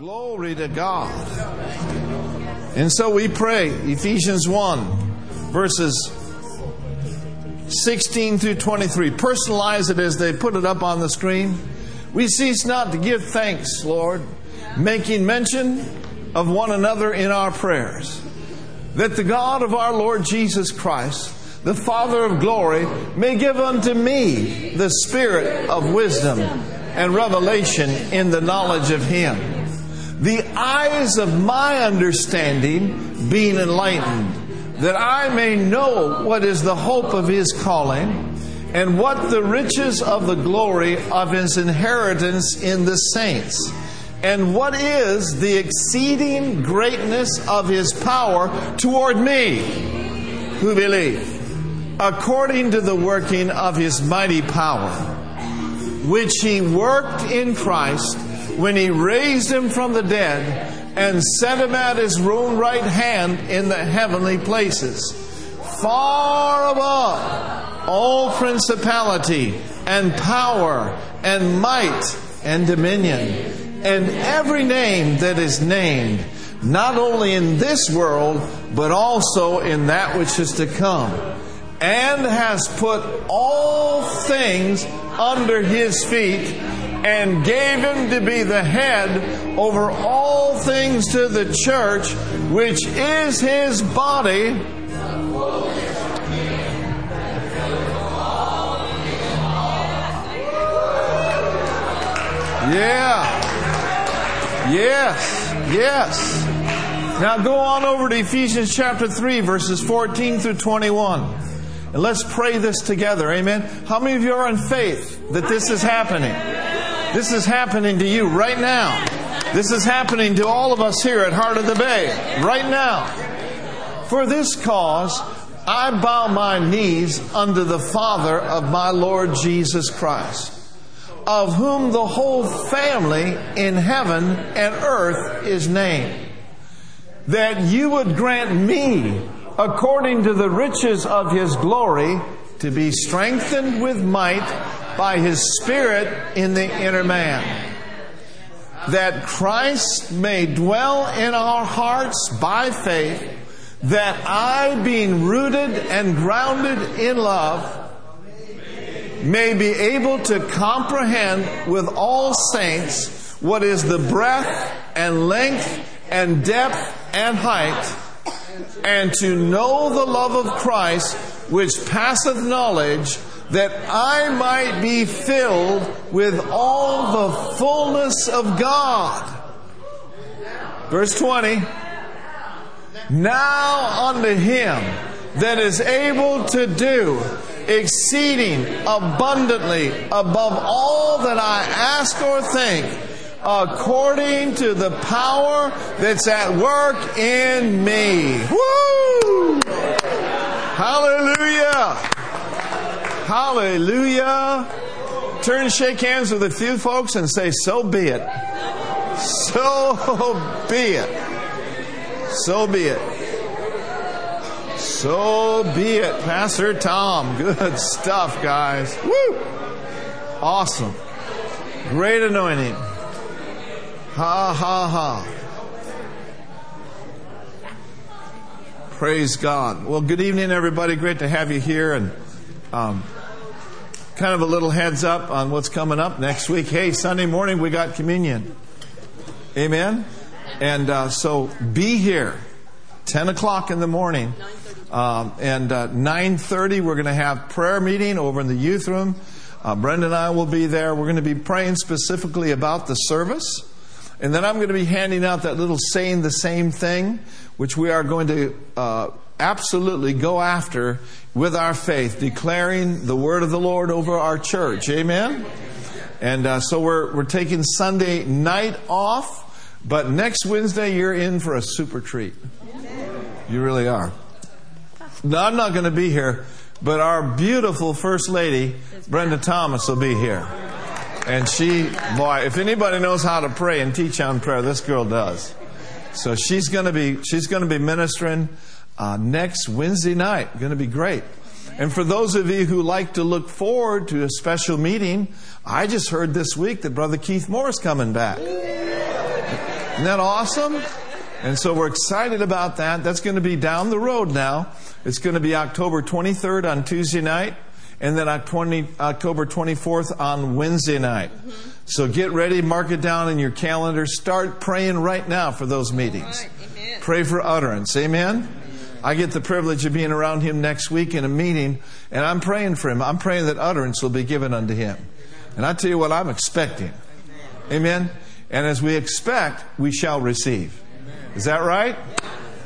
Glory to God. And so we pray, Ephesians 1, verses 16 through 23. Personalize it as they put it up on the screen. We cease not to give thanks, Lord, making mention of one another in our prayers, that the God of our Lord Jesus Christ, the Father of glory, may give unto me the spirit of wisdom and revelation in the knowledge of Him the eyes of my understanding being enlightened, that I may know what is the hope of his calling, and what the riches of the glory of his inheritance in the saints, and what is the exceeding greatness of his power toward me who believe, according to the working of his mighty power, which he worked in Christ when he raised him from the dead and set him at his own right hand in the heavenly places, far above all principality and power and might and dominion, and every name that is named, not only in this world, but also in that which is to come, and has put all things under his feet and gave him to be the head over all things to the church, which is his body. Yeah. Yes. Yes. Now go on over to Ephesians chapter 3, verses 14 through 21. And let's pray this together. Amen. How many of you are in faith that this is happening? This is happening to you right now. This is happening to all of us here at Heart of the Bay right now. For this cause, I bow my knees under the Father of my Lord Jesus Christ, of whom the whole family in heaven and earth is named, that you would grant me, according to the riches of his glory, to be strengthened with might by his Spirit in the inner man. That Christ may dwell in our hearts by faith, that I, being rooted and grounded in love, may be able to comprehend with all saints what is the breadth and length and depth and height, and to know the love of Christ which passeth knowledge that I might be filled with all the fullness of God. Verse 20. Now unto him that is able to do exceeding abundantly above all that I ask or think, according to the power that's at work in me. Woo! Hallelujah! Hallelujah. Turn and shake hands with a few folks and say, So be it. So be it. So be it. So be it. Pastor Tom. Good stuff, guys. Woo! Awesome. Great anointing. Ha ha ha. Praise God. Well, good evening, everybody. Great to have you here. And um, kind of a little heads up on what's coming up next week. Hey, Sunday morning we got communion. Amen. And uh, so be here, ten o'clock in the morning, um, and uh, nine thirty we're going to have prayer meeting over in the youth room. Uh, Brenda and I will be there. We're going to be praying specifically about the service. And then I'm going to be handing out that little saying the same thing, which we are going to uh, absolutely go after with our faith, declaring the word of the Lord over our church. Amen? And uh, so we're, we're taking Sunday night off, but next Wednesday you're in for a super treat. You really are. Now, I'm not going to be here, but our beautiful First Lady, Brenda Thomas, will be here. And she, boy, if anybody knows how to pray and teach on prayer, this girl does. So she's going to be, she's going to be ministering uh, next Wednesday night. Going to be great. And for those of you who like to look forward to a special meeting, I just heard this week that Brother Keith Moore is coming back. Isn't that awesome? And so we're excited about that. That's going to be down the road now. It's going to be October 23rd on Tuesday night, and then October 24th on Wednesday night. So get ready, mark it down in your calendar. Start praying right now for those meetings. Pray for utterance. Amen. I get the privilege of being around him next week in a meeting, and I'm praying for him. I'm praying that utterance will be given unto him. And I tell you what I'm expecting. Amen. And as we expect, we shall receive. Is that right?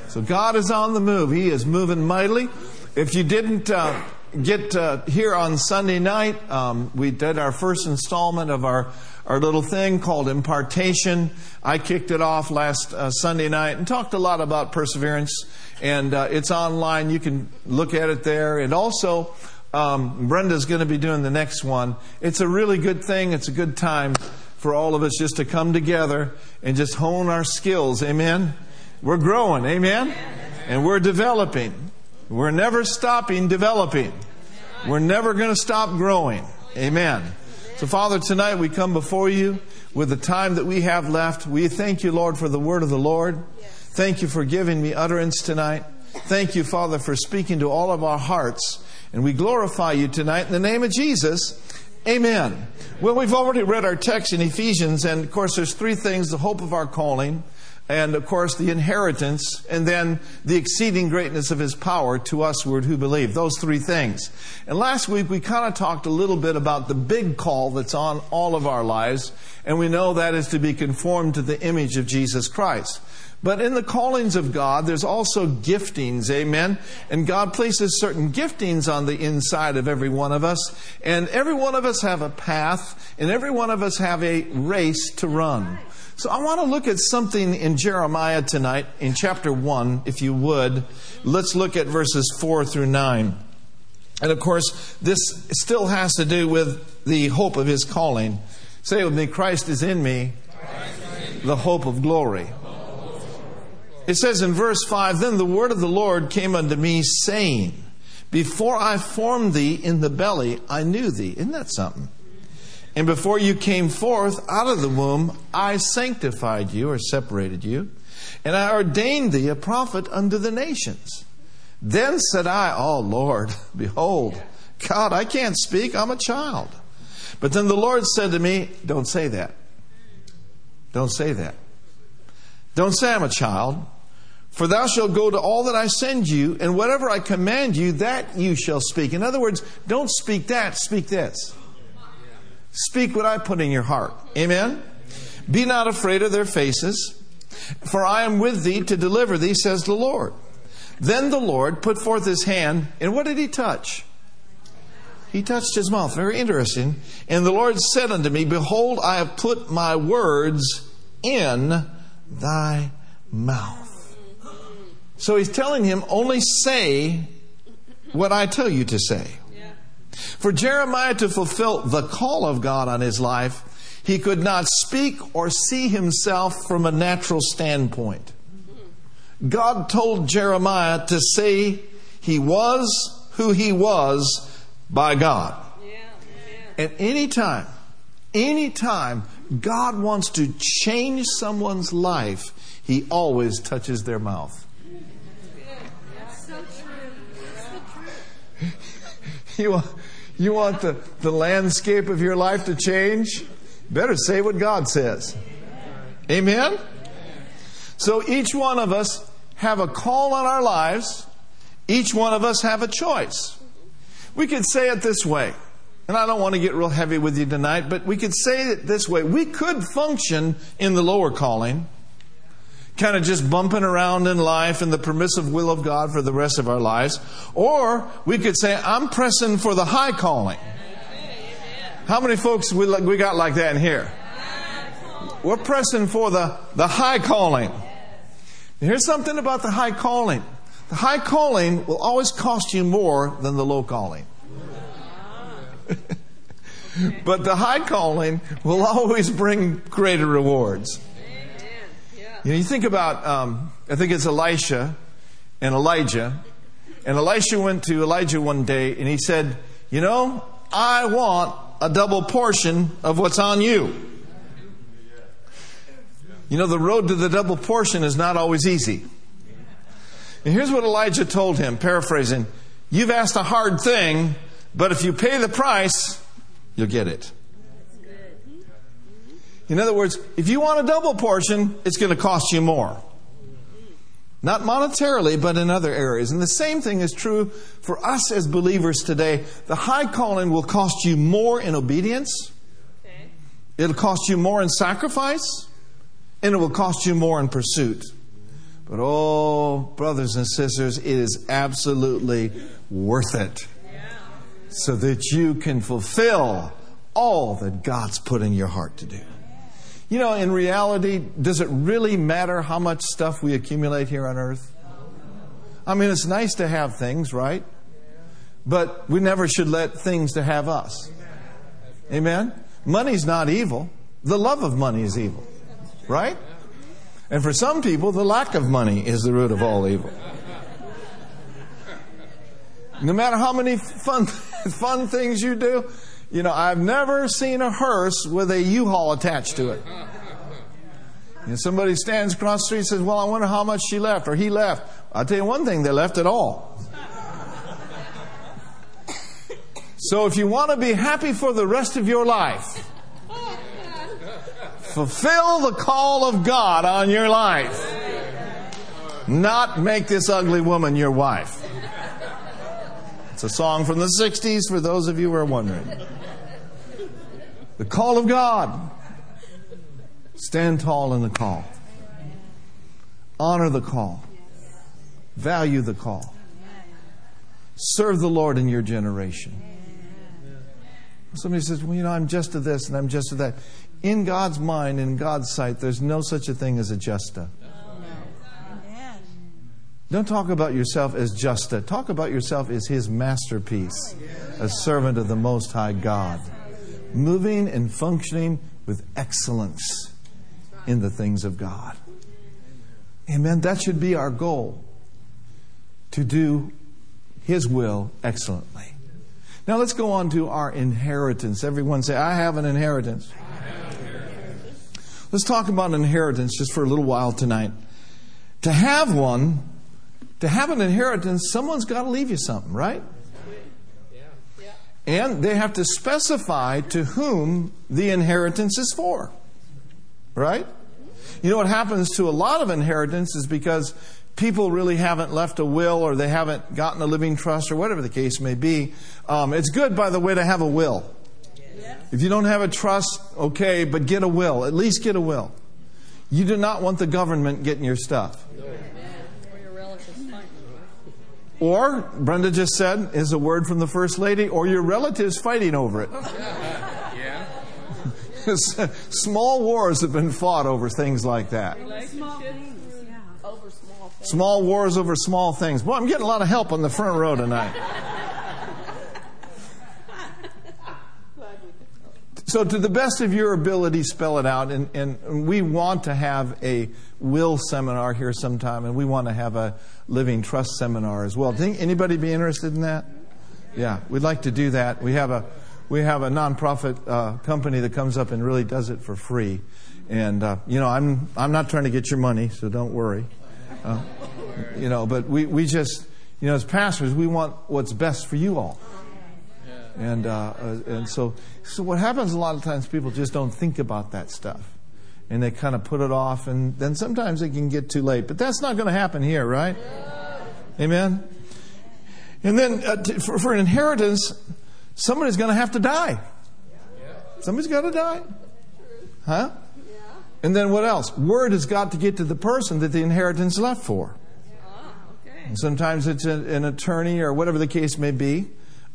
So God is on the move. He is moving mightily. If you didn't uh, get uh, here on Sunday night, um, we did our first installment of our, our little thing called Impartation. I kicked it off last uh, Sunday night and talked a lot about perseverance. And uh, it's online. You can look at it there. And also, um, Brenda's going to be doing the next one. It's a really good thing. It's a good time for all of us just to come together and just hone our skills. Amen. We're growing. Amen. And we're developing. We're never stopping developing. We're never going to stop growing. Amen. So, Father, tonight we come before you with the time that we have left. We thank you, Lord, for the word of the Lord. Thank you for giving me utterance tonight. Thank you, Father, for speaking to all of our hearts. And we glorify you tonight in the name of Jesus. Amen. Well, we've already read our text in Ephesians, and of course, there's three things the hope of our calling, and of course, the inheritance, and then the exceeding greatness of his power to us who believe. Those three things. And last week, we kind of talked a little bit about the big call that's on all of our lives, and we know that is to be conformed to the image of Jesus Christ. But in the callings of God, there's also giftings, amen? And God places certain giftings on the inside of every one of us. And every one of us have a path, and every one of us have a race to run. So I want to look at something in Jeremiah tonight, in chapter 1, if you would. Let's look at verses 4 through 9. And of course, this still has to do with the hope of his calling. Say with me, Christ is in me, the hope of glory. It says in verse 5 Then the word of the Lord came unto me, saying, Before I formed thee in the belly, I knew thee. Isn't that something? And before you came forth out of the womb, I sanctified you or separated you, and I ordained thee a prophet unto the nations. Then said I, Oh Lord, behold, God, I can't speak, I'm a child. But then the Lord said to me, Don't say that. Don't say that. Don't say I'm a child. For thou shalt go to all that I send you, and whatever I command you, that you shall speak. In other words, don't speak that, speak this. Speak what I put in your heart. Amen? Be not afraid of their faces, for I am with thee to deliver thee, says the Lord. Then the Lord put forth his hand, and what did he touch? He touched his mouth. Very interesting. And the Lord said unto me, Behold, I have put my words in thy mouth. So he's telling him, only say what I tell you to say. For Jeremiah to fulfill the call of God on his life, he could not speak or see himself from a natural standpoint. Mm-hmm. God told Jeremiah to say he was who he was by God. At any time, any time God wants to change someone's life, he always touches their mouth. You want, you want the, the landscape of your life to change? Better say what God says. Amen? So each one of us have a call on our lives. Each one of us have a choice. We could say it this way, and I don't want to get real heavy with you tonight, but we could say it this way. We could function in the lower calling kind of just bumping around in life in the permissive will of God for the rest of our lives. Or we could say, I'm pressing for the high calling. How many folks we, we got like that in here? We're pressing for the, the high calling. Here's something about the high calling. The high calling will always cost you more than the low calling. but the high calling will always bring greater rewards. You know, you think about, um, I think it's Elisha and Elijah. And Elisha went to Elijah one day and he said, You know, I want a double portion of what's on you. You know, the road to the double portion is not always easy. And here's what Elijah told him, paraphrasing You've asked a hard thing, but if you pay the price, you'll get it. In other words, if you want a double portion, it's going to cost you more. Not monetarily, but in other areas. And the same thing is true for us as believers today. The high calling will cost you more in obedience, it'll cost you more in sacrifice, and it will cost you more in pursuit. But oh, brothers and sisters, it is absolutely worth it so that you can fulfill all that God's put in your heart to do. You know, in reality, does it really matter how much stuff we accumulate here on earth? I mean, it's nice to have things, right? But we never should let things to have us. Amen? Money's not evil. The love of money is evil. Right? And for some people, the lack of money is the root of all evil. No matter how many fun, fun things you do, you know, I've never seen a hearse with a U-Haul attached to it. And somebody stands across the street and says, Well, I wonder how much she left or he left. I'll tell you one thing, they left it all. So if you want to be happy for the rest of your life, fulfill the call of God on your life. Not make this ugly woman your wife. A song from the 60s for those of you who are wondering. The call of God. Stand tall in the call. Honor the call. Value the call. Serve the Lord in your generation. Somebody says, Well, you know, I'm just to this and I'm just to that. In God's mind, in God's sight, there's no such a thing as a justa. Don't talk about yourself as justa. Talk about yourself as His masterpiece, a servant of the Most High God moving and functioning with excellence in the things of God. Amen. That should be our goal to do His will excellently. Now let's go on to our inheritance. Everyone say, I have an inheritance. Let's talk about inheritance just for a little while tonight. To have one, to have an inheritance, someone's got to leave you something, right? And they have to specify to whom the inheritance is for. Right? You know what happens to a lot of inheritance is because people really haven't left a will or they haven't gotten a living trust or whatever the case may be. Um, it's good, by the way, to have a will. If you don't have a trust, okay, but get a will. At least get a will. You do not want the government getting your stuff. Or, Brenda just said, is a word from the First Lady, or your relatives fighting over it. Yeah. small wars have been fought over things like that. Small wars over small things. Boy, I'm getting a lot of help on the front row tonight. So, to the best of your ability, spell it out. And, and we want to have a will seminar here sometime, and we want to have a living trust seminar as well. Think anybody be interested in that? Yeah, we'd like to do that. We have a we have a nonprofit uh, company that comes up and really does it for free. And uh, you know, I'm I'm not trying to get your money, so don't worry. Uh, you know, but we we just you know, as pastors, we want what's best for you all. And, uh, uh, and so, so what happens a lot of times, people just don't think about that stuff. And they kind of put it off, and then sometimes it can get too late. But that's not going to happen here, right? Amen? And then uh, t- for, for an inheritance, somebody's going to have to die. Somebody's got to die. Huh? And then what else? Word has got to get to the person that the inheritance left for. And sometimes it's a, an attorney or whatever the case may be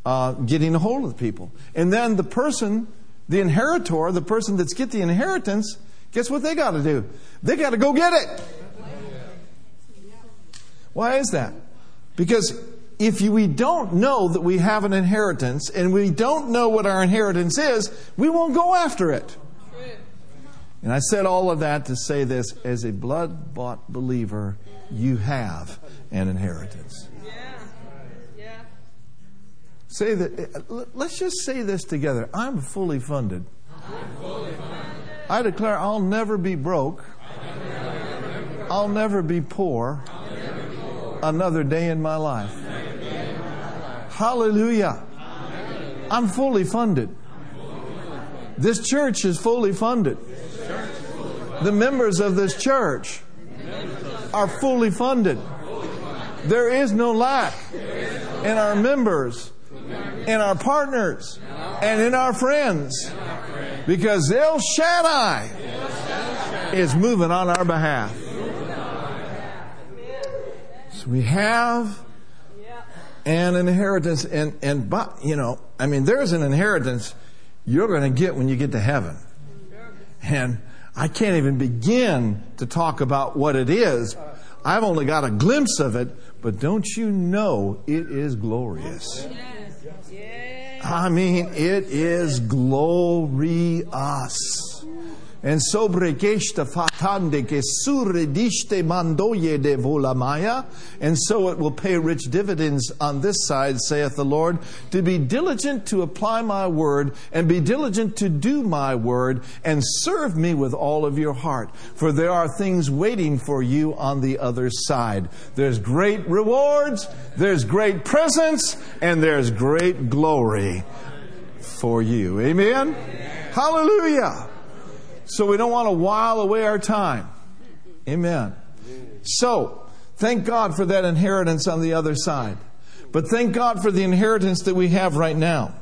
uh, getting a hold of the people. And then the person, the inheritor, the person that's get the inheritance, guess what they got to do? They got to go get it. Why is that? Because if we don't know that we have an inheritance and we don't know what our inheritance is, we won't go after it. And I said all of that to say this as a blood bought believer, you have an inheritance. Say that. Eh, let's just say this together. I'm fully funded. I'm fully funded. I declare I'll never be broke. I'll never be poor another day in my life. Hallelujah. I'm fully funded. This church is fully funded. The members of this church are fully funded. There is no lack in our members, in our partners, and in our friends because El Shaddai is moving on our behalf. So we have an inheritance, and, and but, you know, I mean, there's an inheritance you're going to get when you get to heaven. And I can't even begin to talk about what it is. I've only got a glimpse of it, but don't you know it is glorious? I mean, it is glorious. And sobregeshta fatande que surrediste mandoye de volamaya. And so it will pay rich dividends on this side, saith the Lord, to be diligent to apply my word, and be diligent to do my word, and serve me with all of your heart. For there are things waiting for you on the other side. There's great rewards, there's great presence, and there's great glory for you. Amen? Hallelujah. So we don't want to while away our time. Amen. So, thank God for that inheritance on the other side. But thank God for the inheritance that we have right now.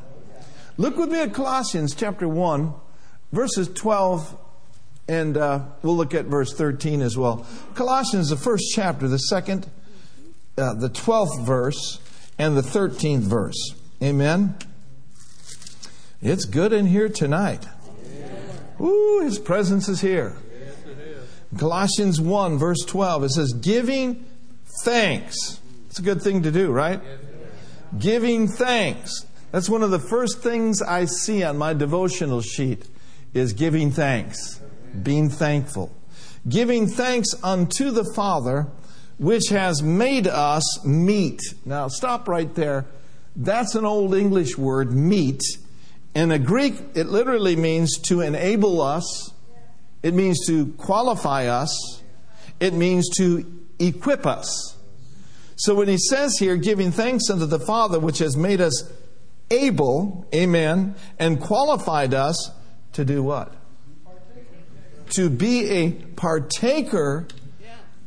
Look with me at Colossians chapter 1, verses 12, and uh, we'll look at verse 13 as well. Colossians, the first chapter, the second, uh, the 12th verse, and the 13th verse. Amen. It's good in here tonight. Ooh, his presence is here. Colossians 1, verse 12, it says, giving thanks. It's a good thing to do, right? Giving thanks. That's one of the first things I see on my devotional sheet is giving thanks, being thankful. Giving thanks unto the Father, which has made us meet. Now, stop right there. That's an old English word, meet. In the Greek, it literally means to enable us, it means to qualify us, it means to equip us. So when he says here, giving thanks unto the Father, which has made us able, amen, and qualified us to do what? To be a partaker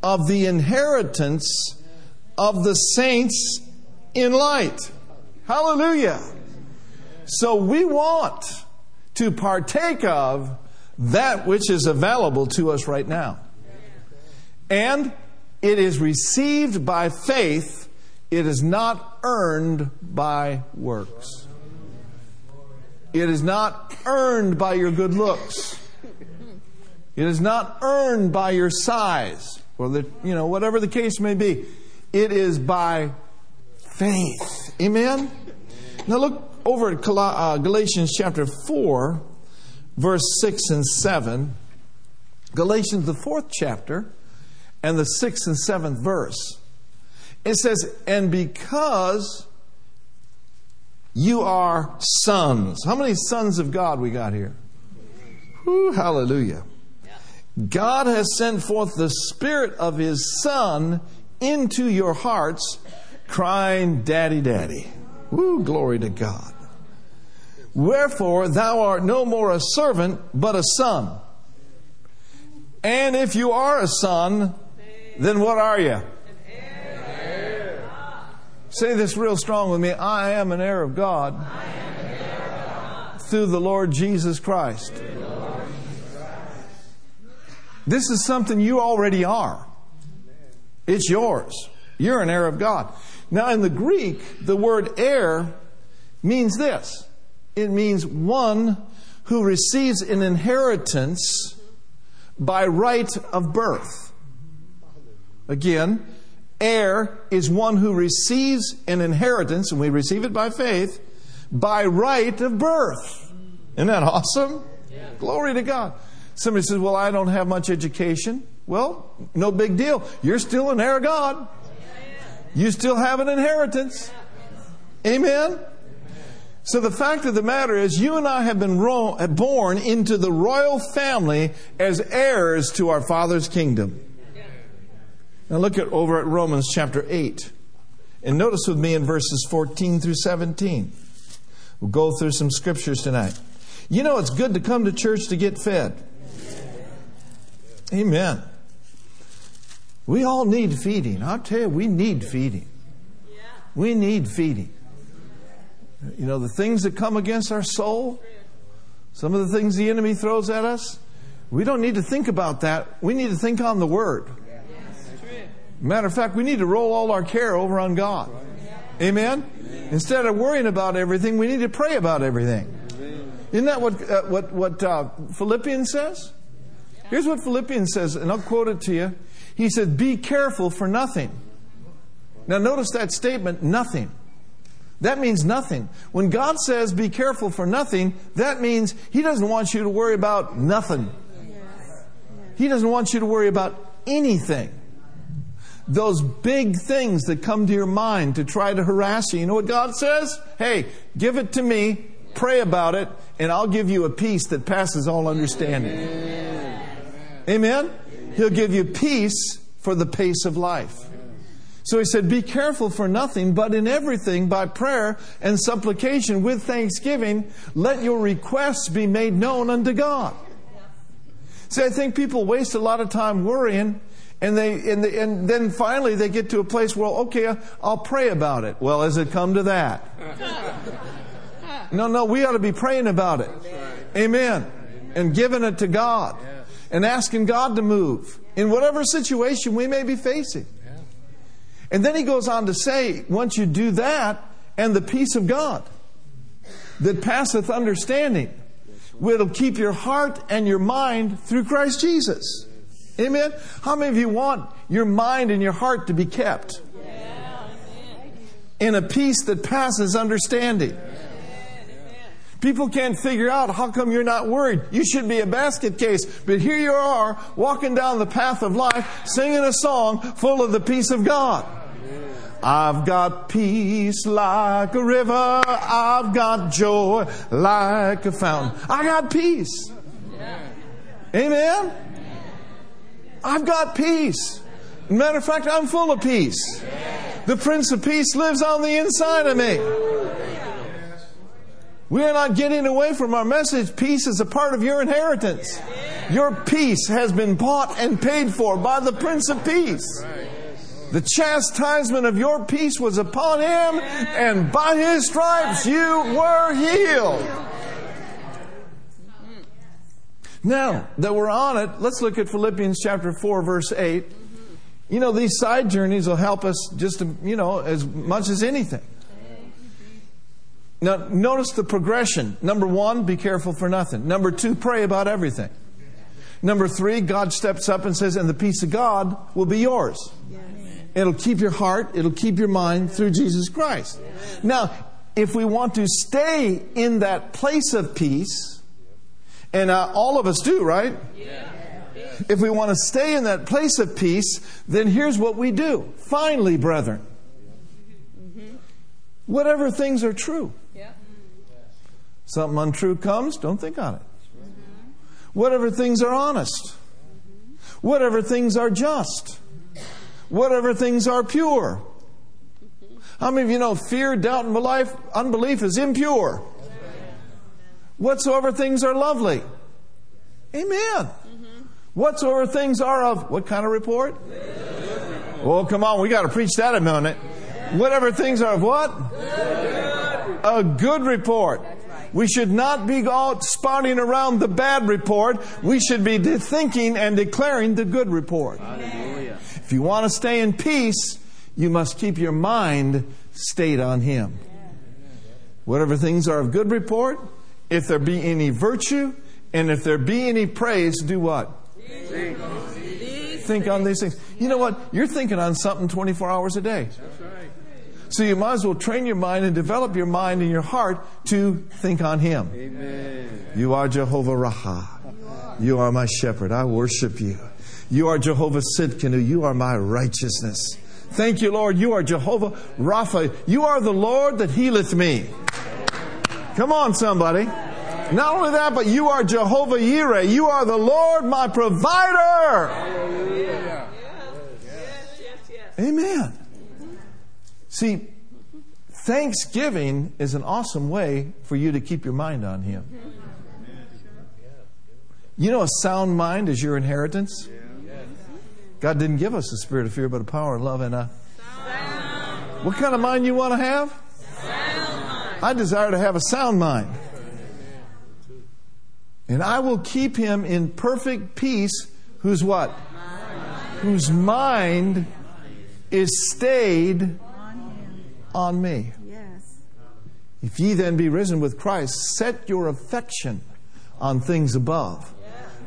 of the inheritance of the saints in light. Hallelujah. So we want to partake of that which is available to us right now. And it is received by faith, it is not earned by works. It is not earned by your good looks. It is not earned by your size or the, you know, whatever the case may be. It is by faith. Amen? Now look over at uh, Galatians chapter 4, verse 6 and 7. Galatians, the fourth chapter, and the sixth and seventh verse. It says, And because you are sons. How many sons of God we got here? Whew, hallelujah. God has sent forth the Spirit of His Son into your hearts, crying, Daddy, Daddy. Woo, glory to God. Wherefore thou art no more a servant, but a son. And if you are a son, then what are you? Say this real strong with me. I am an heir of God, through the Lord Jesus Christ. This is something you already are. It's yours. You're an heir of God. Now, in the Greek, the word heir means this it means one who receives an inheritance by right of birth. Again, heir is one who receives an inheritance, and we receive it by faith, by right of birth. Isn't that awesome? Yeah. Glory to God. Somebody says, Well, I don't have much education. Well, no big deal. You're still an heir of God. You still have an inheritance. Amen? So the fact of the matter is, you and I have been ro- born into the royal family as heirs to our Father's kingdom. Now look at over at Romans chapter 8. And notice with me in verses 14 through 17. We'll go through some scriptures tonight. You know, it's good to come to church to get fed. Amen. We all need feeding. I'll tell you, we need feeding. We need feeding. You know, the things that come against our soul, some of the things the enemy throws at us, we don't need to think about that. We need to think on the Word. Matter of fact, we need to roll all our care over on God. Amen? Instead of worrying about everything, we need to pray about everything. Isn't that what, uh, what, what uh, Philippians says? Here's what Philippians says, and I'll quote it to you. He said, Be careful for nothing. Now, notice that statement, nothing. That means nothing. When God says be careful for nothing, that means He doesn't want you to worry about nothing. He doesn't want you to worry about anything. Those big things that come to your mind to try to harass you. You know what God says? Hey, give it to me, pray about it, and I'll give you a peace that passes all understanding. Amen? He'll give you peace for the pace of life. So he said, Be careful for nothing, but in everything, by prayer and supplication with thanksgiving, let your requests be made known unto God. See, I think people waste a lot of time worrying, and they and, they, and then finally they get to a place where, okay, I'll pray about it. Well, has it come to that? no, no, we ought to be praying about it. Amen. And giving it to God, and asking God to move in whatever situation we may be facing. And then he goes on to say, once you do that, and the peace of God that passeth understanding, will keep your heart and your mind through Christ Jesus. Amen? How many of you want your mind and your heart to be kept? In a peace that passes understanding. People can't figure out how come you're not worried. You should be a basket case. But here you are, walking down the path of life, singing a song full of the peace of God. I've got peace like a river. I've got joy like a fountain. I got peace. Amen? I've got peace. Matter of fact, I'm full of peace. The Prince of Peace lives on the inside of me. We are not getting away from our message. Peace is a part of your inheritance. Your peace has been bought and paid for by the Prince of Peace. The chastisement of your peace was upon him, and by his stripes you were healed. Now that we're on it, let's look at Philippians chapter 4, verse 8. You know, these side journeys will help us just, you know, as much as anything. Now, notice the progression. Number one, be careful for nothing. Number two, pray about everything. Number three, God steps up and says, and the peace of God will be yours. It'll keep your heart, it'll keep your mind through Jesus Christ. Now, if we want to stay in that place of peace, and uh, all of us do, right? If we want to stay in that place of peace, then here's what we do. Finally, brethren, whatever things are true, something untrue comes, don't think on it. Whatever things are honest, whatever things are just whatever things are pure. How many of you know fear, doubt, and belief, unbelief is impure? Whatsoever things are lovely. Amen. Whatsoever things are of what kind of report? Well, come on, we got to preach that a minute. Whatever things are of what? A good report. We should not be out spouting around the bad report. We should be thinking and declaring the good report. If you want to stay in peace, you must keep your mind stayed on Him. Whatever things are of good report, if there be any virtue, and if there be any praise, do what? Think, think on these things. You know what? You're thinking on something 24 hours a day. So you might as well train your mind and develop your mind and your heart to think on Him. Amen. You are Jehovah Raha. You are my shepherd. I worship you. You are Jehovah Sidkenu. You are my righteousness. Thank you, Lord. You are Jehovah Rapha. You are the Lord that healeth me. Come on, somebody. Not only that, but you are Jehovah Yireh. You are the Lord, my provider. Amen. See, thanksgiving is an awesome way for you to keep your mind on Him. You know, a sound mind is your inheritance. God didn't give us a spirit of fear, but a power of love and a. What kind of mind you want to have? I desire to have a sound mind. And I will keep him in perfect peace whose what? Whose mind is stayed on me. If ye then be risen with Christ, set your affection on things above,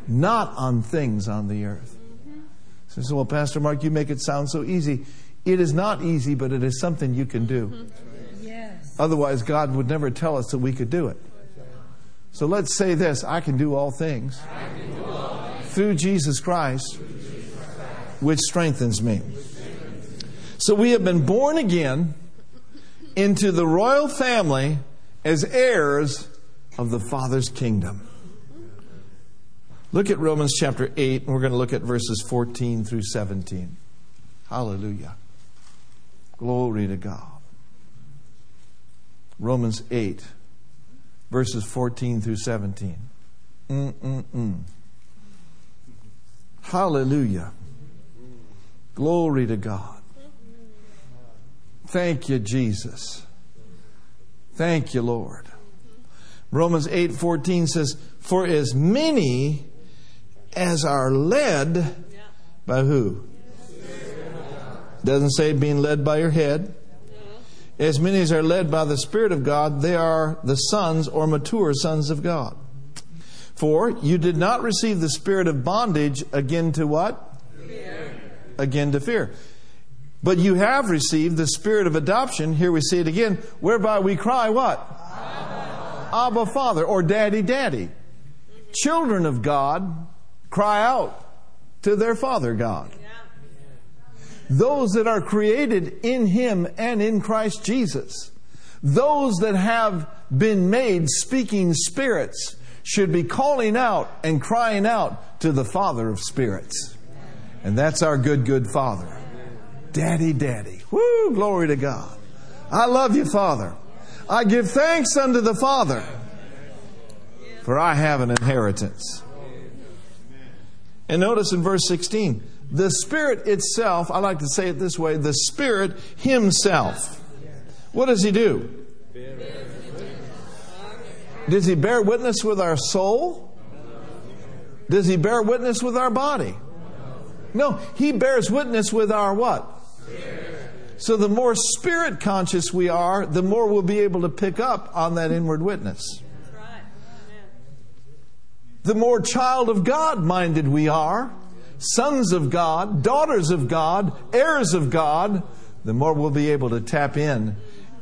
not on things on the earth. Mm-hmm. So, well, Pastor Mark, you make it sound so easy. It is not easy, but it is something you can do. Mm-hmm. Yes. Otherwise, God would never tell us that we could do it. So let's say this I can do all things, do all things. Through, Jesus Christ, through Jesus Christ, which strengthens me. So we have been born again into the royal family as heirs of the Father's kingdom. Look at Romans chapter 8, and we're going to look at verses 14 through 17. Hallelujah. Glory to God. Romans 8, verses 14 through 17. Mm-mm-mm. Hallelujah. Glory to God. Thank you, Jesus. Thank you, Lord. Romans 8:14 says, "For as many as are led by who? Doesn't say being led by your head. As many as are led by the Spirit of God, they are the sons or mature sons of God. For you did not receive the spirit of bondage again to what? Fear. Again to fear. But you have received the spirit of adoption, here we see it again, whereby we cry what? Abba, Abba Father, or Daddy, Daddy. Children of God cry out to their Father God those that are created in Him and in Christ Jesus, those that have been made speaking spirits, should be calling out and crying out to the Father of spirits. And that's our good, good Father. Daddy, Daddy. Woo, glory to God. I love you, Father. I give thanks unto the Father, for I have an inheritance. And notice in verse 16, the Spirit itself, I like to say it this way the Spirit Himself. What does He do? Does He bear witness with our soul? Does He bear witness with our body? No, He bears witness with our what? So the more spirit conscious we are, the more we'll be able to pick up on that inward witness. The more child of God minded we are, sons of God, daughters of God, heirs of God, the more we'll be able to tap in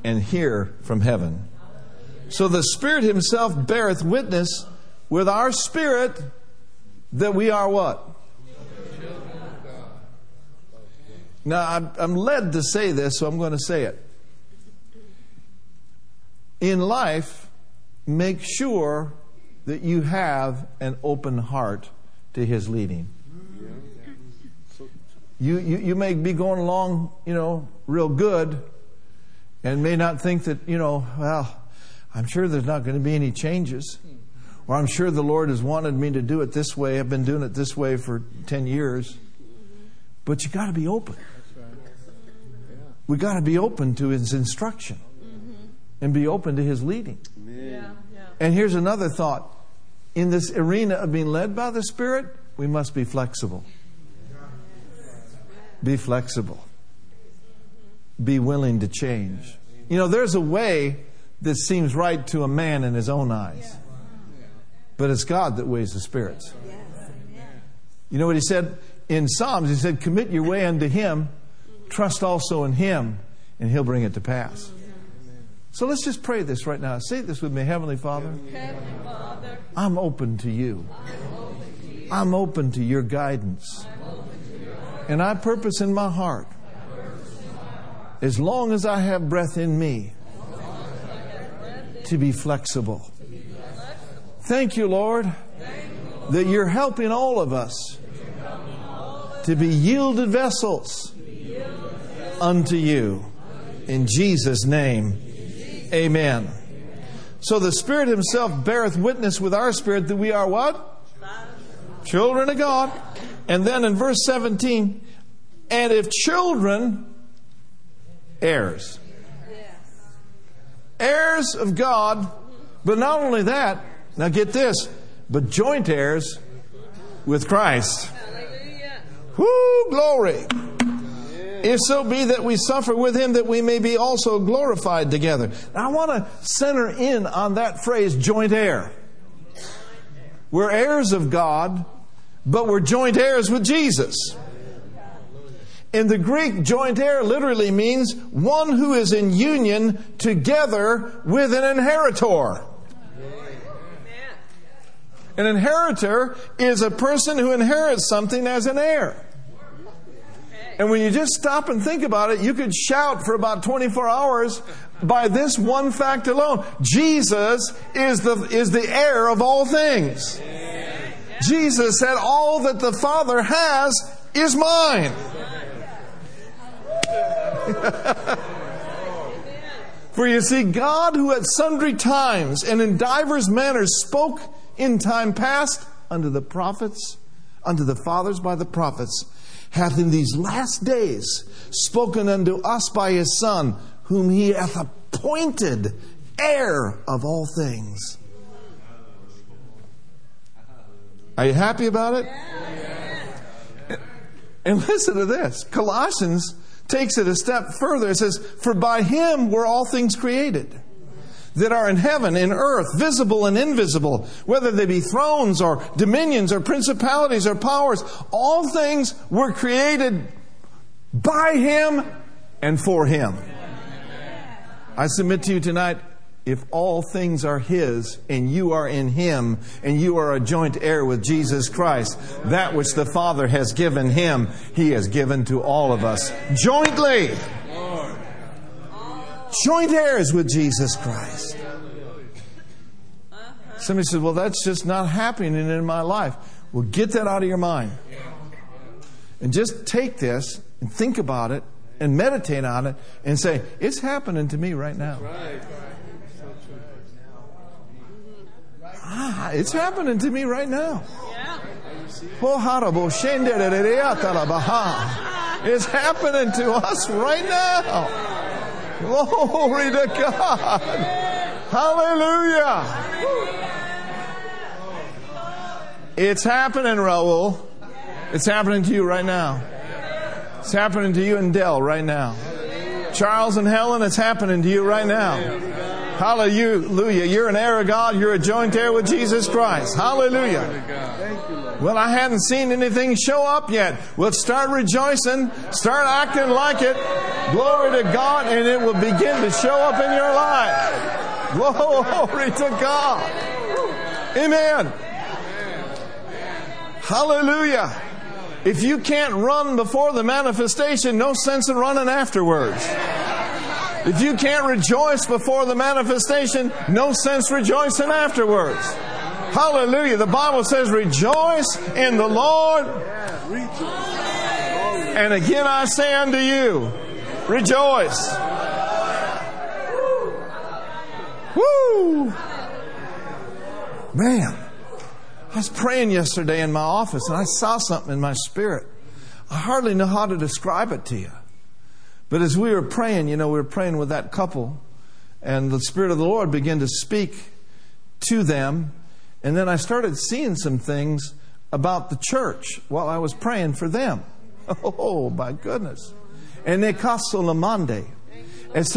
and hear from heaven. So the Spirit Himself beareth witness with our spirit that we are what? Now, I'm led to say this, so I'm going to say it. In life, make sure that you have an open heart to His leading. You, you, you may be going along, you know, real good and may not think that, you know, well, I'm sure there's not going to be any changes. Or I'm sure the Lord has wanted me to do it this way. I've been doing it this way for 10 years. But you got to be open. We got to be open to His instruction mm-hmm. and be open to His leading. And here's another thought. In this arena of being led by the Spirit, we must be flexible. Be flexible. Be willing to change. You know, there's a way that seems right to a man in his own eyes, but it's God that weighs the spirits. You know what he said in Psalms? He said, Commit your way unto him, trust also in him, and he'll bring it to pass. So let's just pray this right now. Say this with me Heavenly Father, I'm open to you. I'm open to your guidance. And I purpose in my heart, as long as I have breath in me, to be flexible. Thank you, Lord, that you're helping all of us to be yielded vessels unto you. In Jesus' name, amen. So the Spirit Himself beareth witness with our spirit that we are what? Children of God. And then in verse 17, and if children, heirs. Heirs of God, but not only that, now get this, but joint heirs with Christ. Whoo, glory. If so be that we suffer with him, that we may be also glorified together. Now, I want to center in on that phrase, joint heir. We're heirs of God, but we're joint heirs with Jesus. In the Greek, joint heir literally means one who is in union together with an inheritor. An inheritor is a person who inherits something as an heir. And when you just stop and think about it, you could shout for about 24 hours by this one fact alone. Jesus is the, is the heir of all things. Jesus said, All that the Father has is mine. For you see, God, who at sundry times and in divers manners spoke in time past unto the prophets, unto the fathers by the prophets, hath in these last days spoken unto us by his Son, whom he hath appointed heir of all things. Are you happy about it? And listen to this Colossians takes it a step further. It says, For by him were all things created that are in heaven, in earth, visible and invisible, whether they be thrones or dominions or principalities or powers, all things were created by Him and for Him. I submit to you tonight, if all things are His and you are in Him and you are a joint heir with Jesus Christ, that which the Father has given Him, He has given to all of us jointly joint heirs with Jesus Christ. Somebody says, Well, that's just not happening in my life. Well, get that out of your mind. And just take this and think about it and meditate on it and say, It's happening to me right now. Ah, it's happening to me right now. It's happening to us right now. Glory to God. Hallelujah. It's happening, Raul. It's happening to you right now. It's happening to you and Dell right now. Charles and Helen, it's happening to you right now. Hallelujah. You're an heir of God. You're a joint heir with Jesus Christ. Hallelujah. Well, I hadn't seen anything show up yet. Well, start rejoicing. Start acting like it. Glory to God, and it will begin to show up in your life. Glory to God. Amen. Hallelujah. If you can't run before the manifestation, no sense in running afterwards. If you can't rejoice before the manifestation, no sense rejoicing afterwards. Hallelujah. The Bible says, rejoice in the Lord. And again I say unto you, rejoice. Woo! Man, I was praying yesterday in my office and I saw something in my spirit. I hardly know how to describe it to you. But as we were praying, you know, we were praying with that couple, and the Spirit of the Lord began to speak to them. And then I started seeing some things about the church while I was praying for them. Oh, my goodness. And they lamande. And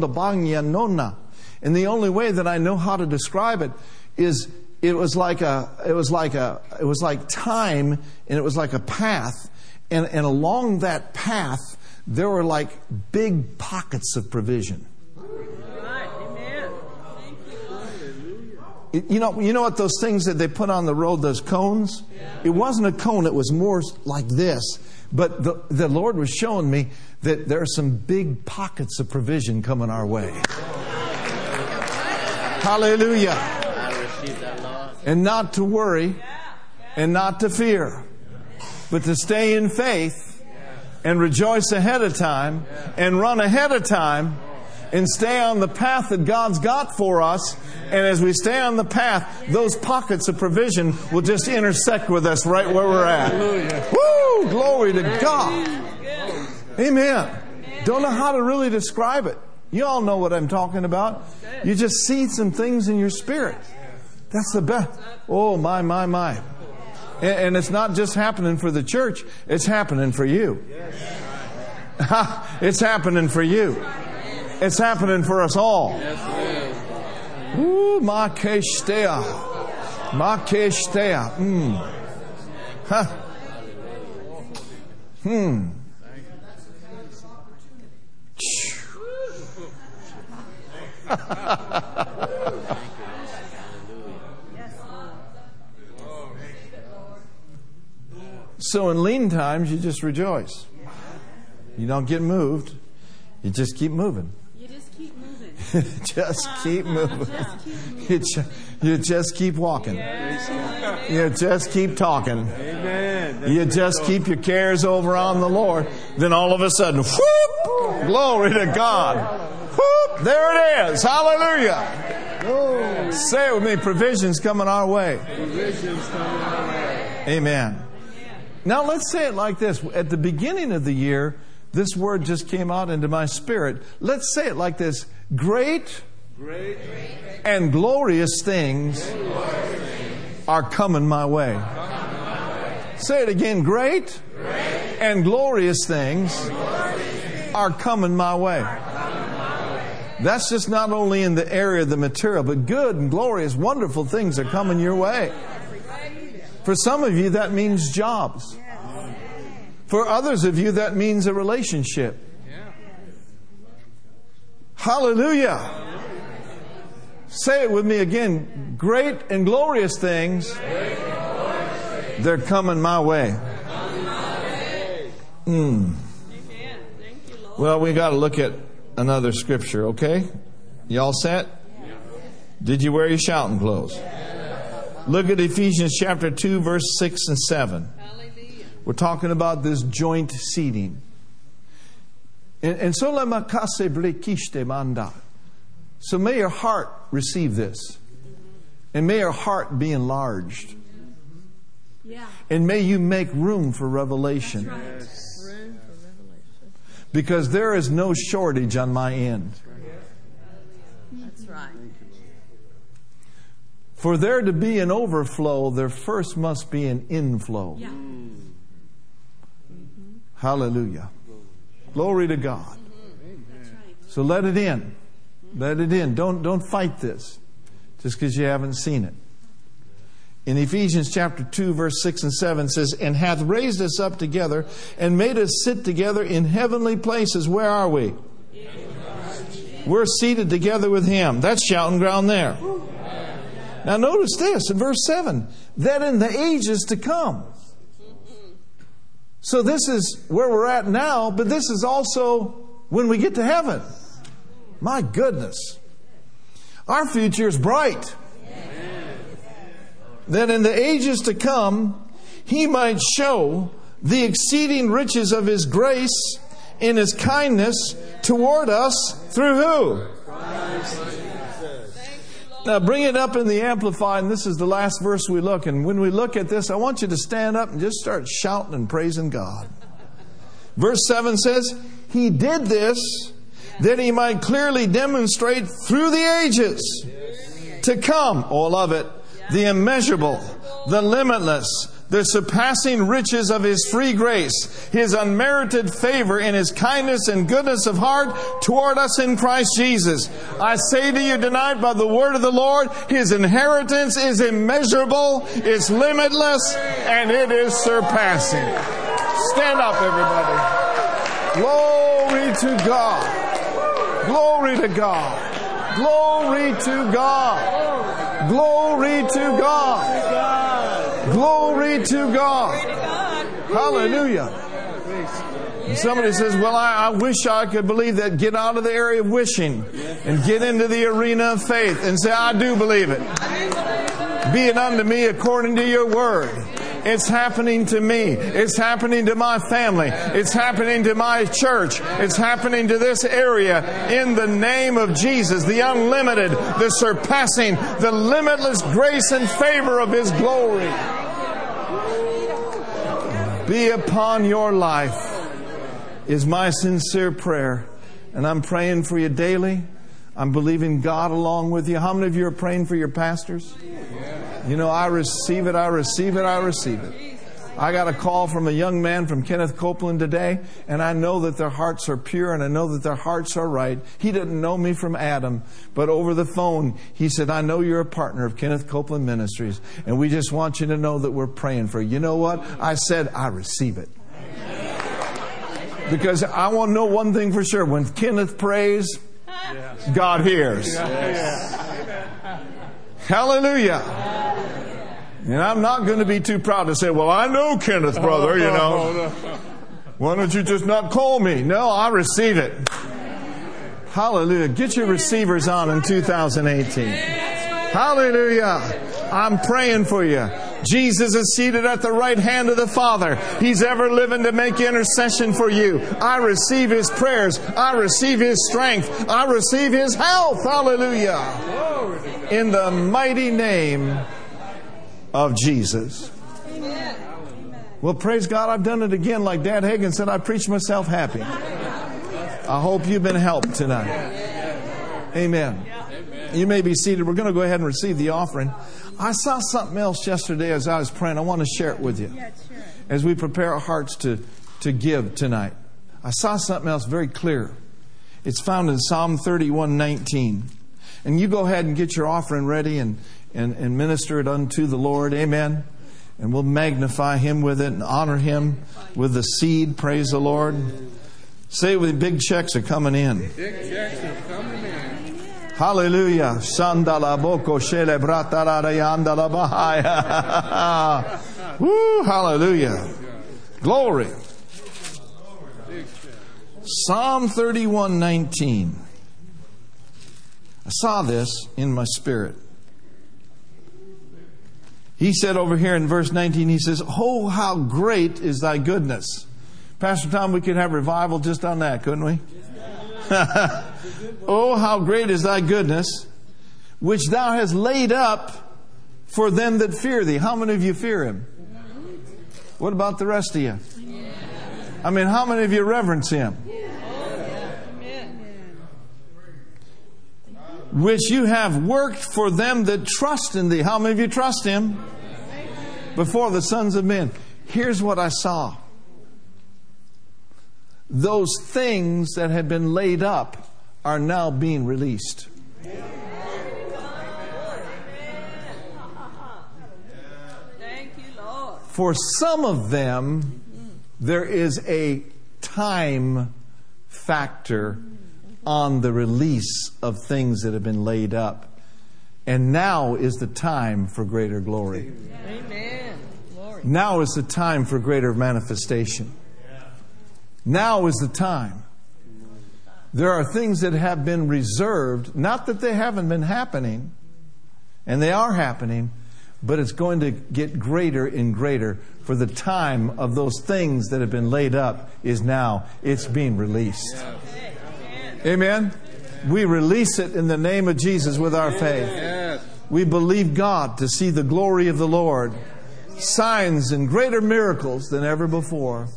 the bang nyan nonna. And the only way that I know how to describe it is it was like a it was like a it was like time and it was like a path and, and along that path there were like big pockets of provision. You know, you know what those things that they put on the road, those cones? It wasn't a cone, it was more like this. But the, the Lord was showing me that there are some big pockets of provision coming our way. Hallelujah. And not to worry and not to fear, but to stay in faith and rejoice ahead of time and run ahead of time and stay on the path that God's got for us. And as we stay on the path, those pockets of provision will just intersect with us right where we're at. Woo! Glory to God. Amen. Don't know how to really describe it. You all know what I'm talking about. You just see some things in your spirit. That's the best. Oh, my, my, my. And, it's not just happening for the church, it's happening for you. it's happening for you. It's happening for us all. Ooh, ma kestea. Ma kestea. Mm. Huh. Hmm. so in lean times, you just rejoice. You don't get moved. You just keep moving. You just keep moving. just keep moving. You, ju- you just keep walking. You just keep talking. Amen. You just keep your cares over on the Lord. Then all of a sudden, whoop! Glory to God. Whoop! There it is. Hallelujah. Say it with me. Provisions coming our way. Amen. Now let's say it like this. At the beginning of the year, this word just came out into my spirit. Let's say it like this. Great Great and glorious things are coming my way. Say it again. Great and glorious things are coming my way. That's just not only in the area of the material, but good and glorious, wonderful things are coming your way. For some of you, that means jobs. For others of you, that means a relationship. Hallelujah. Say it with me again. Great and glorious things, they're coming my way. Mm. Well, we got to look at another scripture, okay? Y'all set? Did you wear your shouting clothes? Look at Ephesians chapter 2, verse 6 and 7. We're talking about this joint seating. And, so lemakase blekishte manda. So may your heart receive this. And may your heart be enlarged. Yeah. And may you make room for revelation. Right. Room for revelation. Because there is no shortage on my end. That's right. For there to be an overflow, there first must be an inflow. Yeah. Mm-hmm. Hallelujah. Glory to God. That's right. So let it in. Let it in. Don't, don't fight this just because you haven't seen it. In Ephesians chapter 2, verse 6 and 7 says, And hath raised us up together and made us sit together in heavenly places. Where are we? We're seated together with Him. That's shouting ground there. Now notice this in verse 7 that in the ages to come. So this is where we're at now, but this is also when we get to heaven. My goodness. Our future is bright. That in the ages to come, he might show the exceeding riches of his grace in his kindness toward us through who? Now bring it up in the Amplified, and this is the last verse we look. And when we look at this, I want you to stand up and just start shouting and praising God. Verse 7 says, He did this that He might clearly demonstrate through the ages to come, all of it, the immeasurable, the limitless, the surpassing riches of His free grace, His unmerited favor in His kindness and goodness of heart toward us in Christ Jesus. I say to you tonight by the word of the Lord, His inheritance is immeasurable, it's limitless, and it is surpassing. Stand up, everybody. Glory to God. Glory to God. Glory to God. Glory to God. Glory to God. Hallelujah. Somebody says, Well, I, I wish I could believe that. Get out of the area of wishing and get into the arena of faith and say, I do believe it. Be it unto me according to your word. It's happening to me. It's happening to my family. It's happening to my church. It's happening to this area in the name of Jesus, the unlimited, the surpassing, the limitless grace and favor of His glory be upon your life is my sincere prayer. And I'm praying for you daily. I'm believing God along with you. How many of you are praying for your pastors? You know, I receive it, I receive it, I receive it. I got a call from a young man from Kenneth Copeland today, and I know that their hearts are pure and I know that their hearts are right. He didn't know me from Adam, but over the phone, he said, I know you're a partner of Kenneth Copeland Ministries, and we just want you to know that we're praying for you. You know what? I said, I receive it. Because I want to know one thing for sure. When Kenneth prays, God hears. Hallelujah. And I'm not going to be too proud to say, well, I know Kenneth, brother, you know. Why don't you just not call me? No, I receive it. Hallelujah. Get your receivers on in 2018. Hallelujah. I'm praying for you. Jesus is seated at the right hand of the Father. He's ever living to make intercession for you. I receive His prayers. I receive His strength. I receive His health. Hallelujah. In the mighty name of Jesus. Well, praise God, I've done it again. Like Dad Hagin said, I preached myself happy. I hope you've been helped tonight. Amen. You may be seated. We're going to go ahead and receive the offering. I saw something else yesterday as I was praying. I want to share it with you as we prepare our hearts to, to give tonight. I saw something else very clear. It's found in Psalm 31 19. And you go ahead and get your offering ready and, and, and minister it unto the Lord. Amen. And we'll magnify Him with it and honor Him with the seed. Praise the Lord. Say with big checks are coming in. Big checks are coming in. Hallelujah. Sandala boko shele bahaya. Woo, hallelujah. Glory. Psalm 31:19. I saw this in my spirit. He said over here in verse 19, he says, Oh, how great is thy goodness. Pastor Tom, we could have revival just on that, couldn't we? oh, how great is thy goodness, which thou hast laid up for them that fear thee. How many of you fear him? What about the rest of you? I mean, how many of you reverence him? Which you have worked for them that trust in thee. How many of you trust him? Before the sons of men. Here's what I saw those things that had been laid up are now being released. For some of them, there is a time factor on the release of things that have been laid up. And now is the time for greater glory. Amen. Now is the time for greater manifestation. Now is the time. There are things that have been reserved, not that they haven't been happening, and they are happening, but it's going to get greater and greater for the time of those things that have been laid up is now. It's being released. Amen. We release it in the name of Jesus with our faith. Yes. We believe God to see the glory of the Lord, signs and greater miracles than ever before.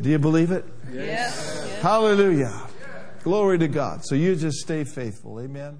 Do you believe it? Yes. Hallelujah. Glory to God. So you just stay faithful. Amen.